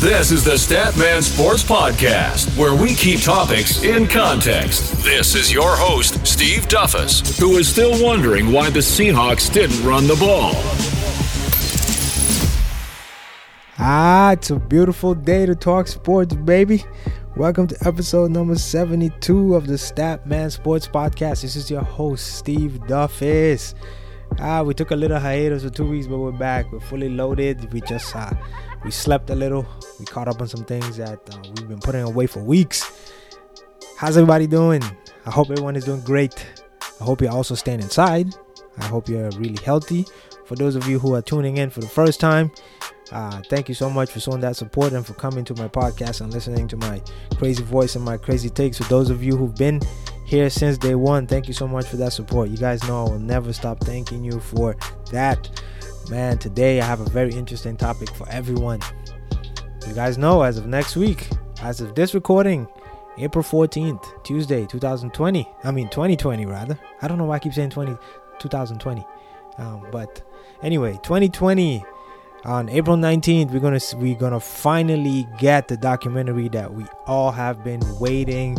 This is the Statman Sports Podcast, where we keep topics in context. This is your host, Steve Duffus, who is still wondering why the Seahawks didn't run the ball. Ah, it's a beautiful day to talk sports, baby. Welcome to episode number 72 of the Statman Sports Podcast. This is your host, Steve Duffus. Ah, we took a little hiatus for two weeks, but we're back. We're fully loaded. We just uh, we slept a little. We caught up on some things that uh, we've been putting away for weeks. How's everybody doing? I hope everyone is doing great. I hope you're also staying inside. I hope you're really healthy. For those of you who are tuning in for the first time, uh, thank you so much for showing that support and for coming to my podcast and listening to my crazy voice and my crazy takes. For those of you who've been here since day one, thank you so much for that support. You guys know I will never stop thanking you for that. Man, today I have a very interesting topic for everyone. You guys know as of next week, as of this recording, April 14th, Tuesday, 2020. I mean, 2020 rather. I don't know why I keep saying 20, 2020. Um, but anyway, 2020 on April 19th we're gonna we're gonna finally get the documentary that we all have been waiting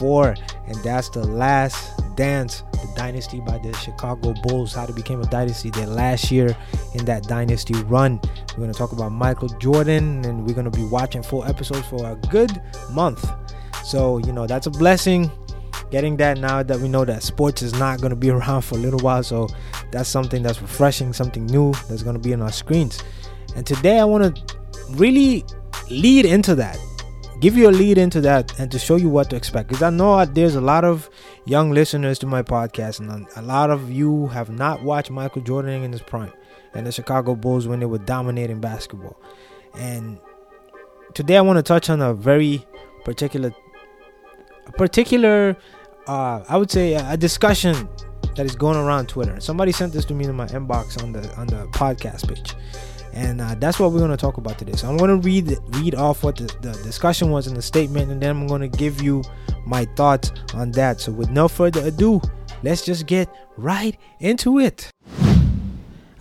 for and that's the last dance the dynasty by the Chicago Bulls how they became a dynasty. Their last year in that dynasty run we're gonna talk about Michael Jordan and we're gonna be watching full episodes for a good month. So you know that's a blessing getting that now that we know that sports is not to be around for a little while. So that's something that's refreshing something new that's to be on our screens. And today I want to really lead into that, give you a lead into that, and to show you what to expect. Because I know there's a lot of young listeners to my podcast, and a lot of you have not watched Michael Jordan in his prime and the Chicago Bulls when they were dominating basketball. And today I want to touch on a very particular, a particular, uh, I would say, a discussion that is going around Twitter. Somebody sent this to me in my inbox on the on the podcast page and uh, that's what we're going to talk about today. So I'm going to read read off what the, the, discussion was in the statement, and then I'm going to give you my thoughts on that. So with no further ado, let's just get right into it.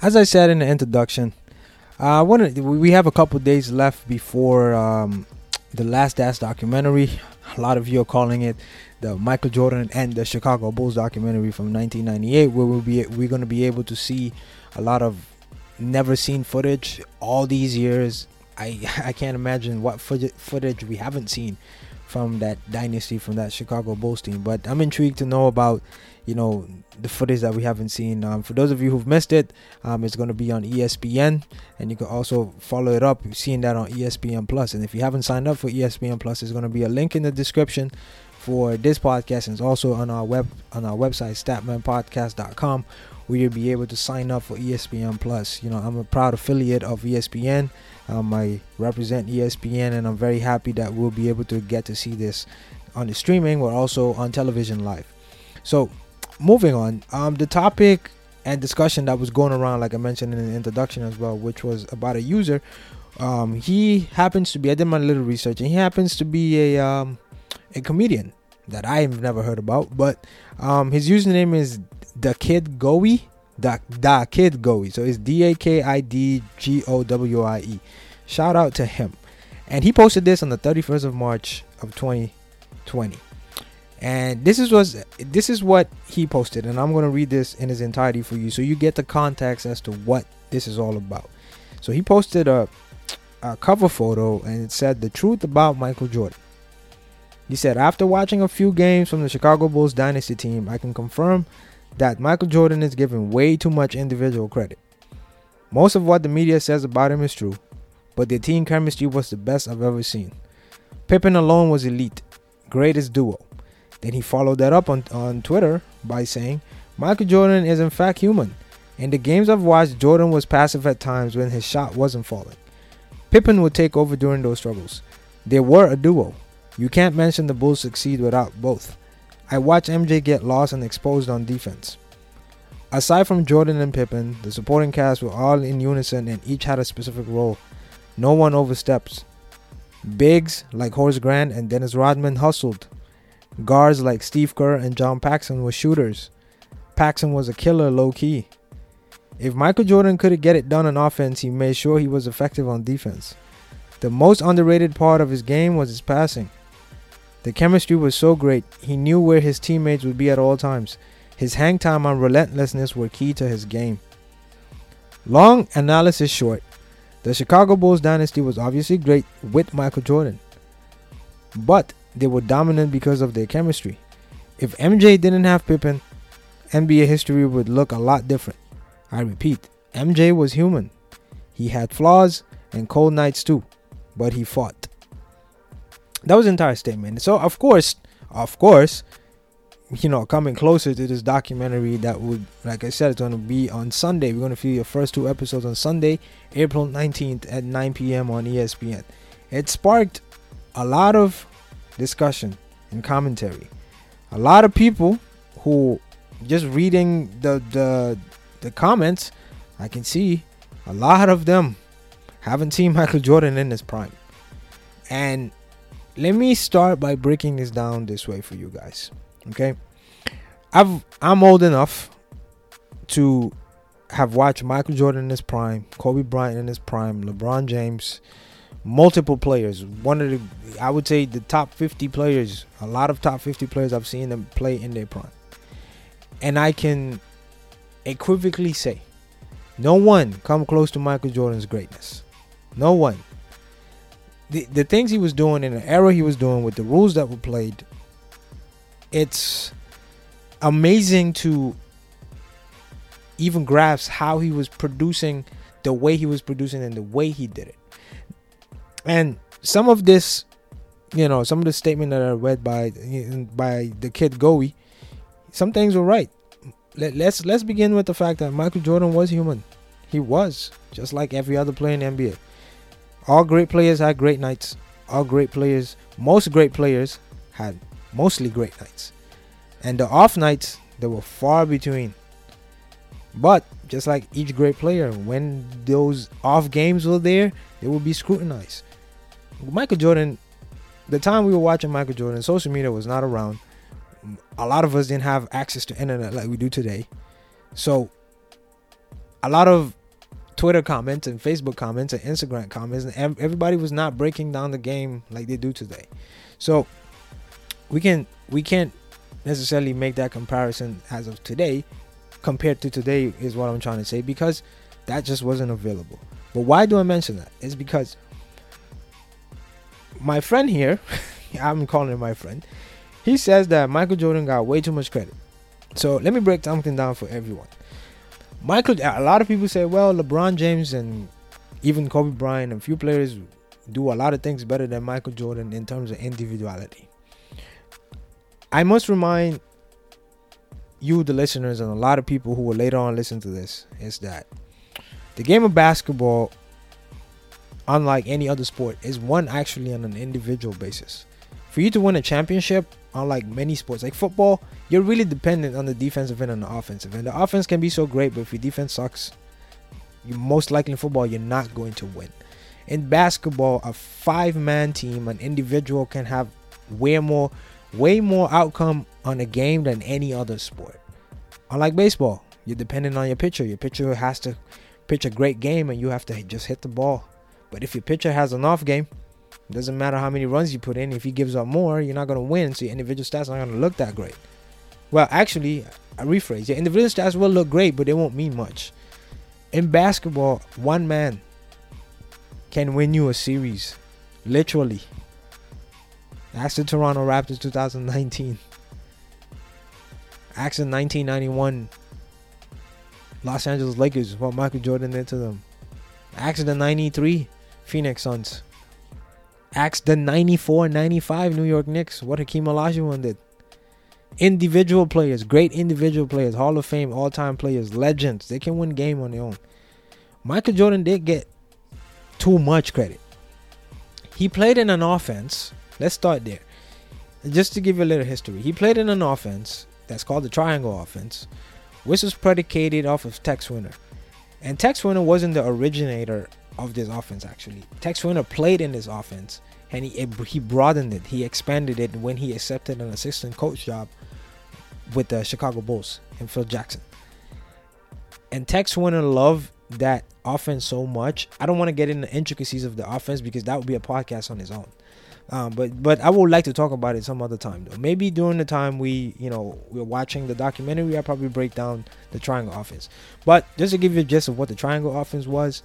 As I said in the introduction, uh, one we have a couple days left before um, the Last Dance documentary. A lot of you are calling it the Michael Jordan and the Chicago Bulls documentary from 1998, where we'll be we're going to be able to see a lot of never seen footage all these years. I I can't imagine what footage we haven't seen from that dynasty from that Chicago Bulls team. But I'm intrigued to know about you know the footage that we haven't seen. Um, for those of you who've missed it, um, it's going to be on ESPN, and you can also follow it up. You've seen that on ESPN Plus. And if you haven't signed up for ESPN Plus, there's going to be a link in the description for this podcast, and it's also on our web on our website statmanpodcast.com where you'll be able to sign up for ESPN Plus. You know, I'm a proud affiliate of ESPN. Um, I represent ESPN, and I'm very happy that we'll be able to get to see this on the streaming, but also on television live. So, moving on, um, the topic and discussion that was going around, like I mentioned in the introduction as well, which was about a user. Um, he happens to be. I did my little research, and he happens to be a um, a comedian that I've never heard about. But um, his username is the Kid Gowie. Da, da Kid Gowie. So it's D A K I D G O W I E. Shout out to him. And he posted this on the 31st of March of 2020. And this is was this is what he posted, and I'm gonna read this in its entirety for you, so you get the context as to what this is all about. So he posted a, a cover photo, and it said the truth about Michael Jordan. He said, after watching a few games from the Chicago Bulls dynasty team, I can confirm that Michael Jordan is given way too much individual credit. Most of what the media says about him is true, but their team chemistry was the best I've ever seen. Pippen alone was elite, greatest duo. Then he followed that up on, on Twitter by saying, Michael Jordan is in fact human. In the games I've watched, Jordan was passive at times when his shot wasn't falling. Pippen would take over during those struggles. They were a duo, you can't mention the Bulls succeed without both. I watch MJ get lost and exposed on defense. Aside from Jordan and Pippen, the supporting cast were all in unison and each had a specific role. No one oversteps. Bigs like Horace Grant and Dennis Rodman hustled. Guards like Steve Kerr and John Paxson were shooters. Paxson was a killer low key. If Michael Jordan couldn't get it done on offense, he made sure he was effective on defense. The most underrated part of his game was his passing. The chemistry was so great, he knew where his teammates would be at all times. His hang time and relentlessness were key to his game. Long analysis short, the Chicago Bulls dynasty was obviously great with Michael Jordan, but they were dominant because of their chemistry. If MJ didn't have Pippen, NBA history would look a lot different. I repeat, MJ was human. He had flaws and cold nights too, but he fought. That was entire statement. So, of course, of course, you know, coming closer to this documentary that would, like I said, it's going to be on Sunday. We're going to see the first two episodes on Sunday, April 19th at 9 p.m. on ESPN. It sparked a lot of discussion and commentary. A lot of people who just reading the the the comments, I can see a lot of them haven't seen Michael Jordan in his prime. And let me start by breaking this down this way for you guys. Okay, I've I'm old enough to have watched Michael Jordan in his prime, Kobe Bryant in his prime, LeBron James, multiple players. One of the I would say the top 50 players, a lot of top 50 players I've seen them play in their prime. And I can equivocally say no one come close to Michael Jordan's greatness. No one. The the things he was doing in the era he was doing with the rules that were played, it's amazing to even grasp how he was producing the way he was producing and the way he did it. And some of this, you know, some of the statement that I read by by the kid Gowie, some things were right. Let, let's let's begin with the fact that Michael Jordan was human. He was just like every other player in NBA. All great players had great nights. All great players, most great players had mostly great nights. And the off nights, they were far between. But just like each great player, when those off games were there, they would be scrutinized. Michael Jordan, the time we were watching Michael Jordan, social media was not around. A lot of us didn't have access to internet like we do today. So a lot of Twitter comments and Facebook comments and Instagram comments, and everybody was not breaking down the game like they do today. So we can we can't necessarily make that comparison as of today compared to today is what I'm trying to say because that just wasn't available. But why do I mention that? It's because my friend here, I'm calling him my friend, he says that Michael Jordan got way too much credit. So let me break something down for everyone. Michael, a lot of people say, well, LeBron James and even Kobe Bryant and a few players do a lot of things better than Michael Jordan in terms of individuality. I must remind you, the listeners, and a lot of people who will later on listen to this, is that the game of basketball, unlike any other sport, is won actually on an individual basis. For you to win a championship, unlike many sports like football, you're really dependent on the defensive end and the offensive end. The offense can be so great, but if your defense sucks, you most likely in football you're not going to win. In basketball, a five-man team, an individual can have way more way more outcome on a game than any other sport. Unlike baseball, you're dependent on your pitcher. Your pitcher has to pitch a great game and you have to just hit the ball. But if your pitcher has an off game, doesn't matter how many runs you put in. If he gives up more, you're not going to win. So your individual stats aren't going to look that great. Well, actually, I rephrase. Your individual stats will look great, but they won't mean much. In basketball, one man can win you a series. Literally. That's the Toronto Raptors 2019. Ask the 1991 Los Angeles Lakers what Michael Jordan did to them. Ask the 93 Phoenix Suns. Ask the 94 95 New York Knicks what Hakeem Olajuwon did. Individual players, great individual players, Hall of Fame, all time players, legends. They can win game on their own. Michael Jordan did get too much credit. He played in an offense Let's start there. Just to give you a little history, he played in an offense that's called the triangle offense, which was predicated off of Tex Winter. And Tex Winter wasn't the originator of this offense, actually. Tex Winter played in this offense and he, he broadened it, he expanded it when he accepted an assistant coach job with the Chicago Bulls and Phil Jackson. And Tex Winter loved that offense so much. I don't want to get into the intricacies of the offense because that would be a podcast on its own. Um, but but I would like to talk about it some other time though. Maybe during the time we you know we're watching the documentary, I probably break down the triangle offense. But just to give you a gist of what the triangle offense was,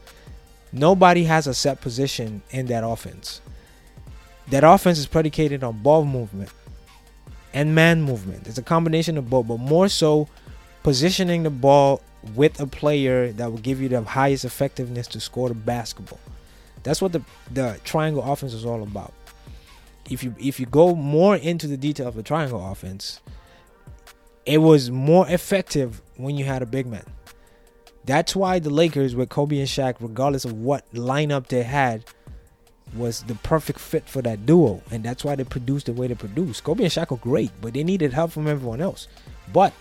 nobody has a set position in that offense. That offense is predicated on ball movement and man movement. It's a combination of both, but more so positioning the ball with a player that will give you the highest effectiveness to score the basketball. That's what the the triangle offense is all about if you if you go more into the detail of the triangle offense, it was more effective when you had a big man. That's why the Lakers with Kobe and Shaq, regardless of what lineup they had, was the perfect fit for that duo. And that's why they produced the way they produced. Kobe and Shaq are great, but they needed help from everyone else. But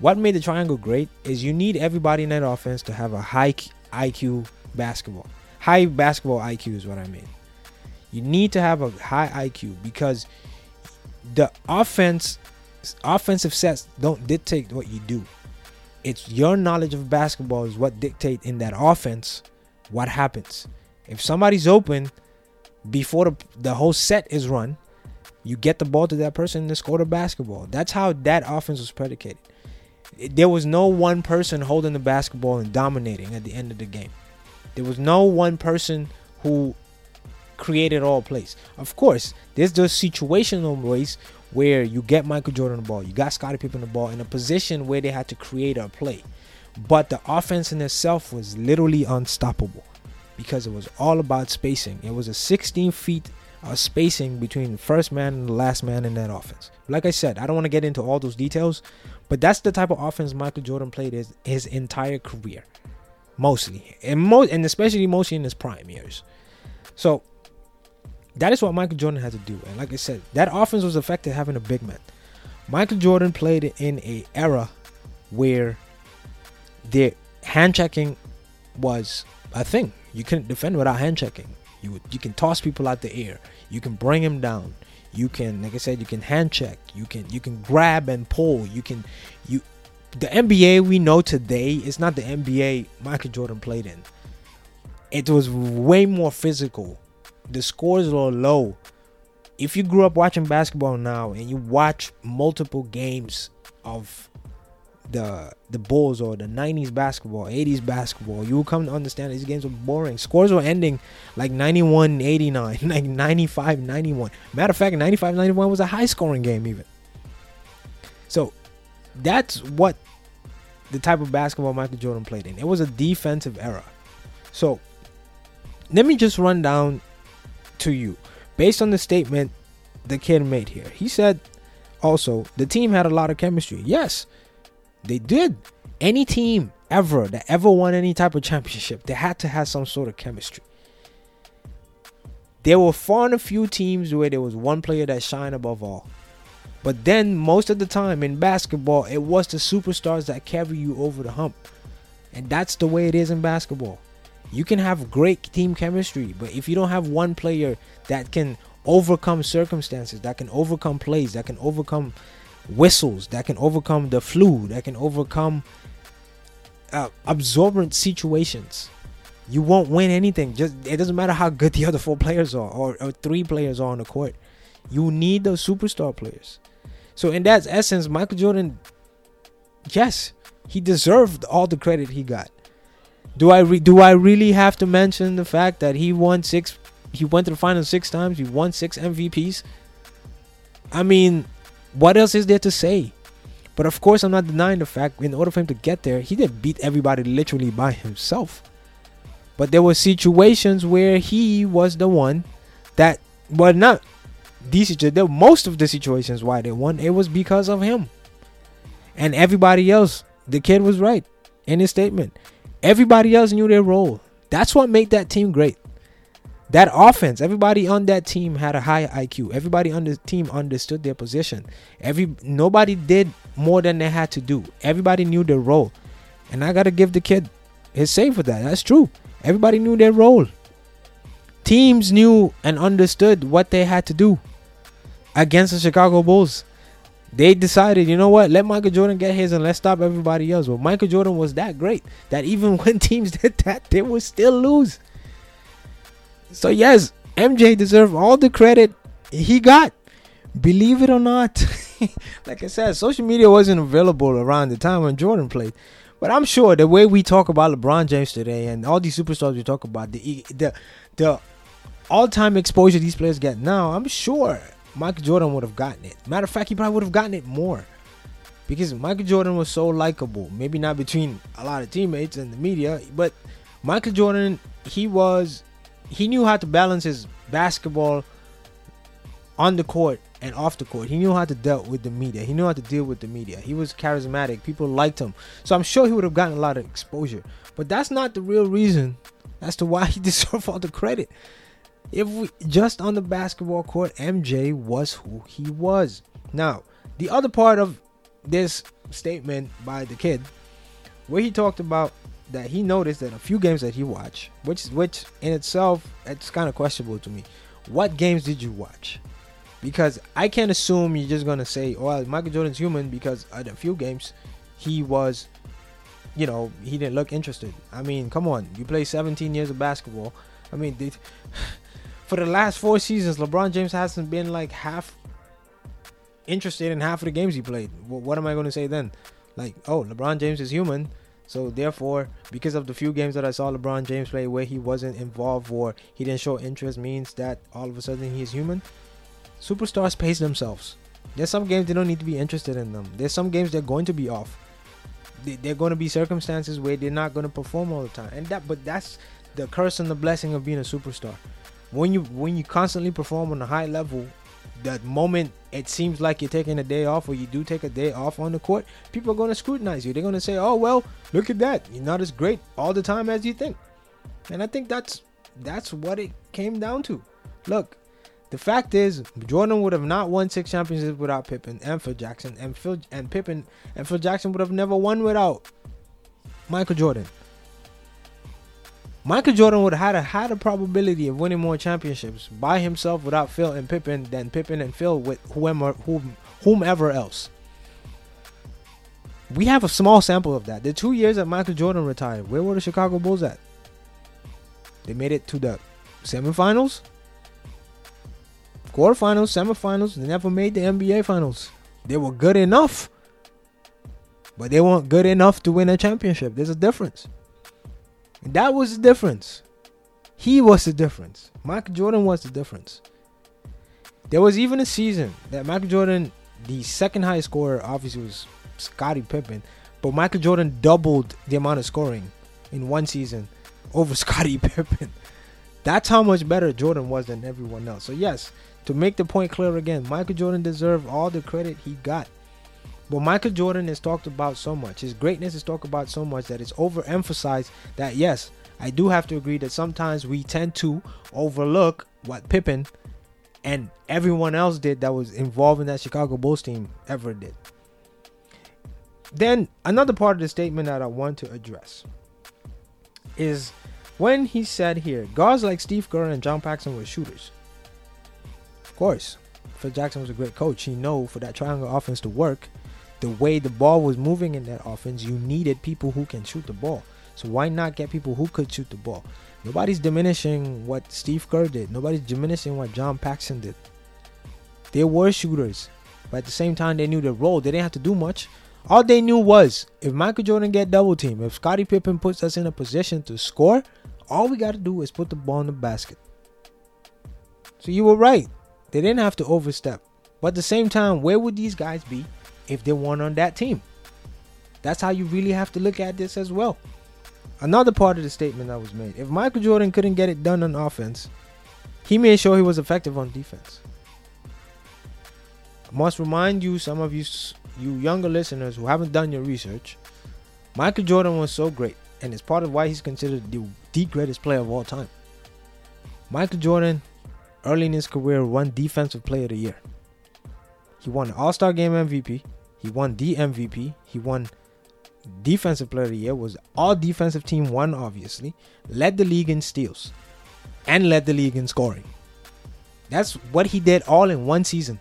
what made the triangle great is you need everybody in that offense to have a high IQ basketball. High basketball IQ is what I mean. You need to have a high IQ because the offense offensive sets don't dictate what you do. It's your knowledge of basketball is what dictate in that offense what happens. If somebody's open before the, the whole set is run, you get the ball to that person and score the basketball. That's how that offense was predicated. There was no one person holding the basketball and dominating at the end of the game. There was no one person who created all plays. Of course, there's those situational ways where you get Michael Jordan the ball, you got Scottie Pippen the ball in a position where they had to create a play. But the offense in itself was literally unstoppable because it was all about spacing. It was a 16 feet of spacing between the first man and the last man in that offense. Like I said, I don't want to get into all those details, but that's the type of offense Michael Jordan played his, his entire career, mostly, and most, and especially mostly in his prime years. So that is what Michael Jordan had to do. And like I said, that offense was affected having a big man. Michael Jordan played in a era where the hand checking was a thing. You couldn't defend without hand checking. You you can toss people out the air. You can bring them down. You can, like I said, you can hand check. You can you can grab and pull. You can you the NBA we know today is not the NBA Michael Jordan played in. It was way more physical the scores are low. If you grew up watching basketball now and you watch multiple games of the the Bulls or the 90s basketball, 80s basketball, you will come to understand these games were boring. Scores were ending like 91 89, like 95 91. Matter of fact, 95 91 was a high scoring game, even. So that's what the type of basketball Michael Jordan played in. It was a defensive era. So let me just run down to you based on the statement the kid made here. He said also the team had a lot of chemistry. Yes, they did. Any team ever that ever won any type of championship, they had to have some sort of chemistry. There were far and a few teams where there was one player that shined above all. But then most of the time in basketball, it was the superstars that carry you over the hump. And that's the way it is in basketball. You can have great team chemistry, but if you don't have one player that can overcome circumstances, that can overcome plays, that can overcome whistles, that can overcome the flu, that can overcome uh, absorbent situations, you won't win anything. Just it doesn't matter how good the other four players are or, or three players are on the court. You need those superstar players. So in that essence, Michael Jordan, yes, he deserved all the credit he got. Do I re- do I really have to mention the fact that he won six? He went to the final six times. He won six MVPs. I mean, what else is there to say? But of course, I'm not denying the fact. In order for him to get there, he did beat everybody literally by himself. But there were situations where he was the one that, well, not these. most of the situations why they won, it was because of him. And everybody else, the kid was right in his statement. Everybody else knew their role. That's what made that team great. That offense, everybody on that team had a high IQ. Everybody on the team understood their position. Every nobody did more than they had to do. Everybody knew their role. And I got to give the kid his save for that. That's true. Everybody knew their role. Teams knew and understood what they had to do against the Chicago Bulls. They decided, you know what, let Michael Jordan get his and let's stop everybody else. Well, Michael Jordan was that great that even when teams did that, they would still lose. So yes, MJ deserved all the credit he got. Believe it or not, like I said, social media wasn't available around the time when Jordan played. But I'm sure the way we talk about LeBron James today and all these superstars we talk about, the the the all-time exposure these players get now, I'm sure Michael Jordan would have gotten it. Matter of fact, he probably would have gotten it more. Because Michael Jordan was so likable. Maybe not between a lot of teammates and the media, but Michael Jordan, he was he knew how to balance his basketball on the court and off the court. He knew how to deal with the media. He knew how to deal with the media. He was charismatic. People liked him. So I'm sure he would have gotten a lot of exposure. But that's not the real reason as to why he deserves all the credit. If we just on the basketball court, MJ was who he was. Now, the other part of this statement by the kid, where he talked about that he noticed that a few games that he watched, which which in itself it's kind of questionable to me. What games did you watch? because I can't assume you're just gonna say, "Oh, Michael Jordan's human," because at a few games he was, you know, he didn't look interested. I mean, come on, you play 17 years of basketball. I mean, they, for the last four seasons, LeBron James hasn't been like half interested in half of the games he played. what am I going to say then? Like, oh, LeBron James is human. So therefore, because of the few games that I saw LeBron James play where he wasn't involved or he didn't show interest, means that all of a sudden he is human superstars pace themselves. There's some games they don't need to be interested in them. There's some games they're going to be off. They, are going to be circumstances where they're not going to perform all the time, and that. But that's the curse and the blessing of being a superstar. When you when you constantly perform on a high level, that moment it seems like you're taking a day off, or you do take a day off on the court, people are going to scrutinize you. They're going to say, "Oh well, look at that. You're not as great all the time as you think." And I think that's that's what it came down to. Look, the fact is, Jordan would have not won six championships without Pippen and Phil Jackson, and Phil and Pippen and Phil Jackson would have never won without Michael Jordan. Michael Jordan would have had a had a probability of winning more championships by himself without Phil and Pippen than Pippen and Phil with whomever whom, whomever else. We have a small sample of that. The two years that Michael Jordan retired, where were the Chicago Bulls at? They made it to the semifinals quarterfinals, semifinals. They never made the NBA finals. They were good enough, but they weren't good enough to win a championship. There's a difference. That was the difference. He was the difference. Michael Jordan was the difference. There was even a season that Michael Jordan, the second highest scorer, obviously was Scottie Pippen, but Michael Jordan doubled the amount of scoring in one season over Scottie Pippen. That's how much better Jordan was than everyone else. So yes, to make the point clear again, Michael Jordan deserved all the credit he got. But Michael Jordan is talked about so much. His greatness is talked about so much that it's overemphasized that yes, I do have to agree that sometimes we tend to overlook what Pippen and everyone else did that was involved in that Chicago Bulls team ever did. Then another part of the statement that I want to address is when he said here, guards like Steve Kerr and John Paxson were shooters Of course, Phil Jackson was a great coach. He know for that triangle offense to work, the way the ball was moving in that offense, you needed people who can shoot the ball. So why not get people who could shoot the ball? Nobody's diminishing what Steve Kerr did. Nobody's diminishing what John Paxson did. They were shooters, but at the same time they knew their role. They didn't have to do much. All they knew was if Michael Jordan get double team, if Scottie Pippen puts us in a position to score, all we got to do is put the ball in the basket. So you were right. They didn't have to overstep. But at the same time, where would these guys be if they weren't on that team? That's how you really have to look at this as well. Another part of the statement that was made if Michael Jordan couldn't get it done on offense, he made sure he was effective on defense. I must remind you, some of you, you younger listeners who haven't done your research, Michael Jordan was so great, and it's part of why he's considered the, the greatest player of all time. Michael Jordan early in his career won Defensive Player of the Year. He won All Star Game MVP. He won the MVP. He won Defensive Player of the Year. Was all defensive team one, obviously. Led the league in steals, and led the league in scoring. That's what he did all in one season.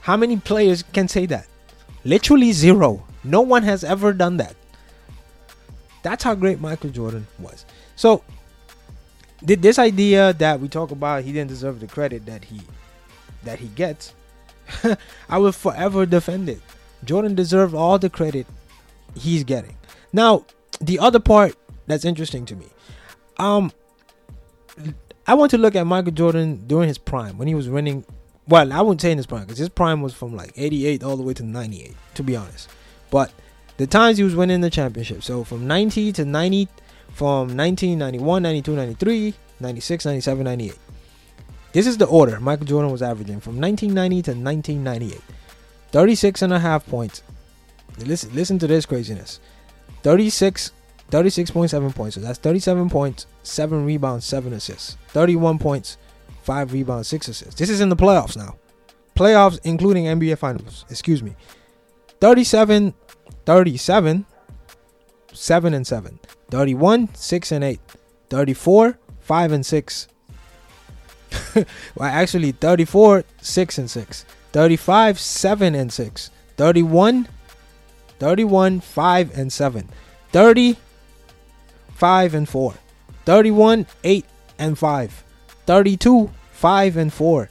How many players can say that? Literally zero. No one has ever done that. That's how great Michael Jordan was. So, did this idea that we talk about he didn't deserve the credit that he that he gets, I will forever defend it. Jordan deserved all the credit he's getting. Now, the other part that's interesting to me, um, I want to look at Michael Jordan during his prime when he was winning. Well, I wouldn't say in his prime because his prime was from like 88 all the way to 98, to be honest. But the times he was winning the championship. So from 90 to 90, from 1991, 92, 93, 96, 97, 98. This is the order Michael Jordan was averaging from 1990 to 1998. 36 and a half points. Listen, listen to this craziness. 36 36.7 points. So that's 37 points, 7 rebounds, 7 assists. 31 points, 5 rebounds, 6 assists. This is in the playoffs now. Playoffs including NBA Finals. Excuse me. 37, 37, 7 and 7. 31, 6 and 8. 34, 5 and 6. well, actually, 34, 6 and 6. 35, 7 and 6. 31, 31, 5 and 7. 30, 5 and 4. 31, 8 and 5. 32, 5 and 4.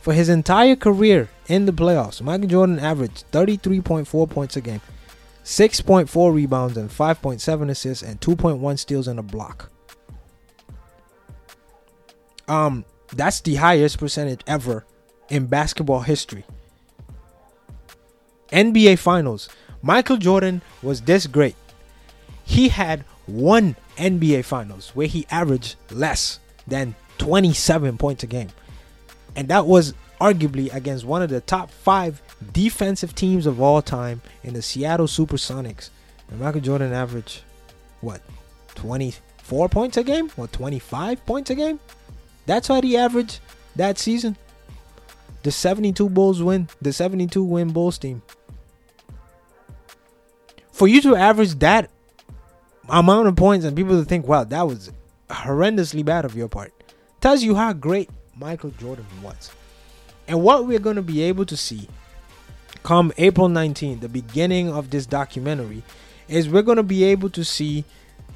For his entire career in the playoffs, Michael Jordan averaged 33.4 points a game, 6.4 rebounds, and 5.7 assists, and 2.1 steals and a block. Um, that's the highest percentage ever in basketball history. NBA Finals. Michael Jordan was this great. He had one NBA Finals where he averaged less than 27 points a game. And that was arguably against one of the top five defensive teams of all time in the Seattle Supersonics. And Michael Jordan averaged, what, 24 points a game? Or 25 points a game? That's what he averaged that season. The 72 Bulls win, the 72 win Bulls team. For you to average that amount of points and people to think, wow, that was horrendously bad of your part, tells you how great Michael Jordan was. And what we're going to be able to see come April 19, the beginning of this documentary, is we're going to be able to see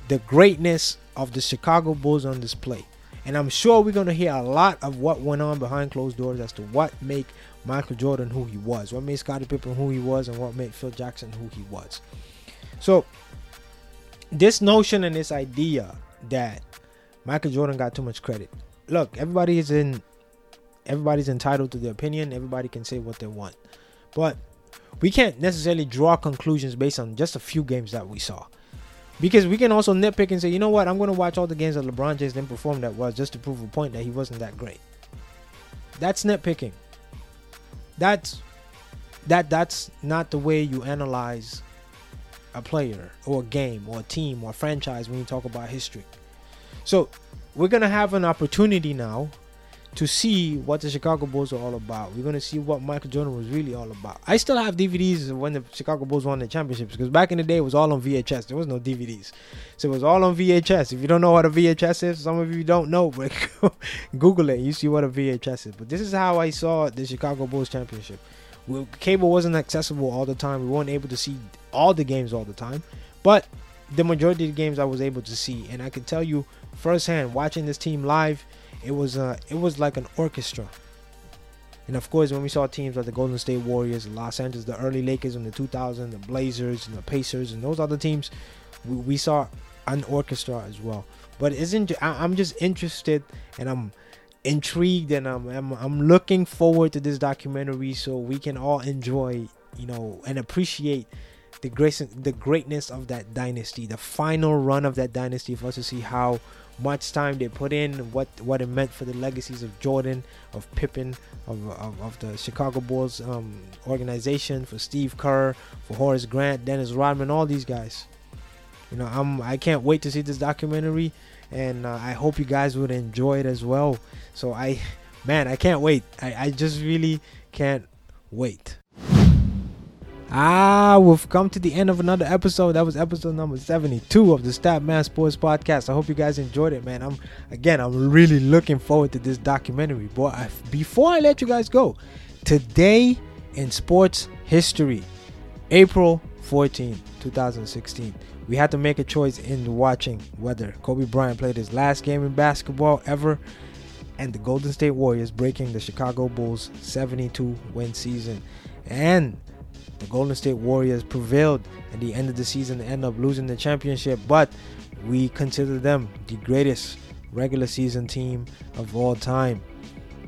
the greatness of the Chicago Bulls on display. And I'm sure we're going to hear a lot of what went on behind closed doors as to what made Michael Jordan who he was, what made Scottie Pippen who he was, and what made Phil Jackson who he was. So, this notion and this idea that Michael Jordan got too much credit. Look, everybody is in everybody's entitled to their opinion. Everybody can say what they want. But we can't necessarily draw conclusions based on just a few games that we saw. Because we can also nitpick and say, you know what, I'm going to watch all the games that LeBron James didn't perform that well just to prove a point that he wasn't that great. That's nitpicking. That's that that's not the way you analyze a player or a game or a team or a franchise when you talk about history. So we're gonna have an opportunity now to see what the Chicago Bulls are all about. We're gonna see what Michael Jordan was really all about. I still have DVDs when the Chicago Bulls won the championships because back in the day it was all on VHS. There was no DVDs, so it was all on VHS. If you don't know what a VHS is, some of you don't know, but Google it. You see what a VHS is. But this is how I saw the Chicago Bulls championship. Cable wasn't accessible all the time. We weren't able to see all the games all the time, but the majority of the games I was able to see, and I can tell you firsthand watching this team live it was uh it was like an orchestra. And of course, when we saw teams like the Golden State Warriors, Los Angeles, the early Lakers in the 2000s, the Blazers, and the Pacers, and those other teams, we, we saw an orchestra as well. But isn't I'm just interested and I'm intrigued and I'm, I'm I'm looking forward to this documentary so we can all enjoy, you know, and appreciate the grace the greatness of that dynasty, the final run of that dynasty for us to see how much time they put in, what what it meant for the legacies of Jordan, of Pippen, of, of, of the Chicago Bulls um, organization, for Steve Kerr, for Horace Grant, Dennis Rodman, all these guys. You know, I'm I can't wait to see this documentary, and uh, I hope you guys would enjoy it as well. So I, man, I can't wait. I, I just really can't wait. Ah, we've come to the end of another episode. That was episode number 72 of the Statman Sports Podcast. I hope you guys enjoyed it, man. I'm again, I'm really looking forward to this documentary. But before I let you guys go, Today in sports history, April 14, 2016, we had to make a choice in watching whether Kobe Bryant played his last game in basketball ever and the Golden State Warriors breaking the Chicago Bulls 72 win season. And the Golden State Warriors prevailed at the end of the season to end up losing the championship, but we consider them the greatest regular season team of all time.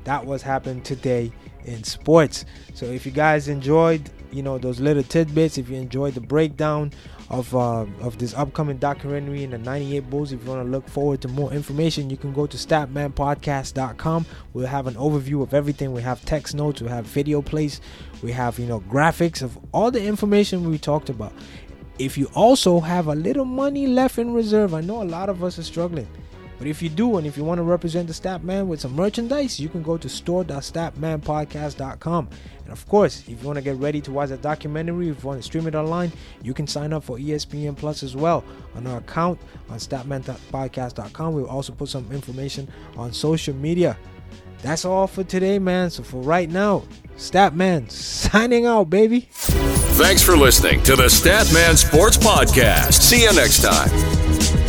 That was happened today in sports. So if you guys enjoyed, you know, those little tidbits, if you enjoyed the breakdown of uh, of this upcoming documentary in the 98 Bulls, if you want to look forward to more information, you can go to statmanpodcast.com. We'll have an overview of everything. We have text notes, we have video plays, we have, you know, graphics of all the information we talked about. If you also have a little money left in reserve, I know a lot of us are struggling but if you do, and if you want to represent the Statman with some merchandise, you can go to store.statmanpodcast.com. And of course, if you want to get ready to watch a documentary, if you want to stream it online, you can sign up for ESPN Plus as well on our account on statmanpodcast.com. We'll also put some information on social media. That's all for today, man. So for right now, Statman signing out, baby. Thanks for listening to the Statman Sports Podcast. See you next time.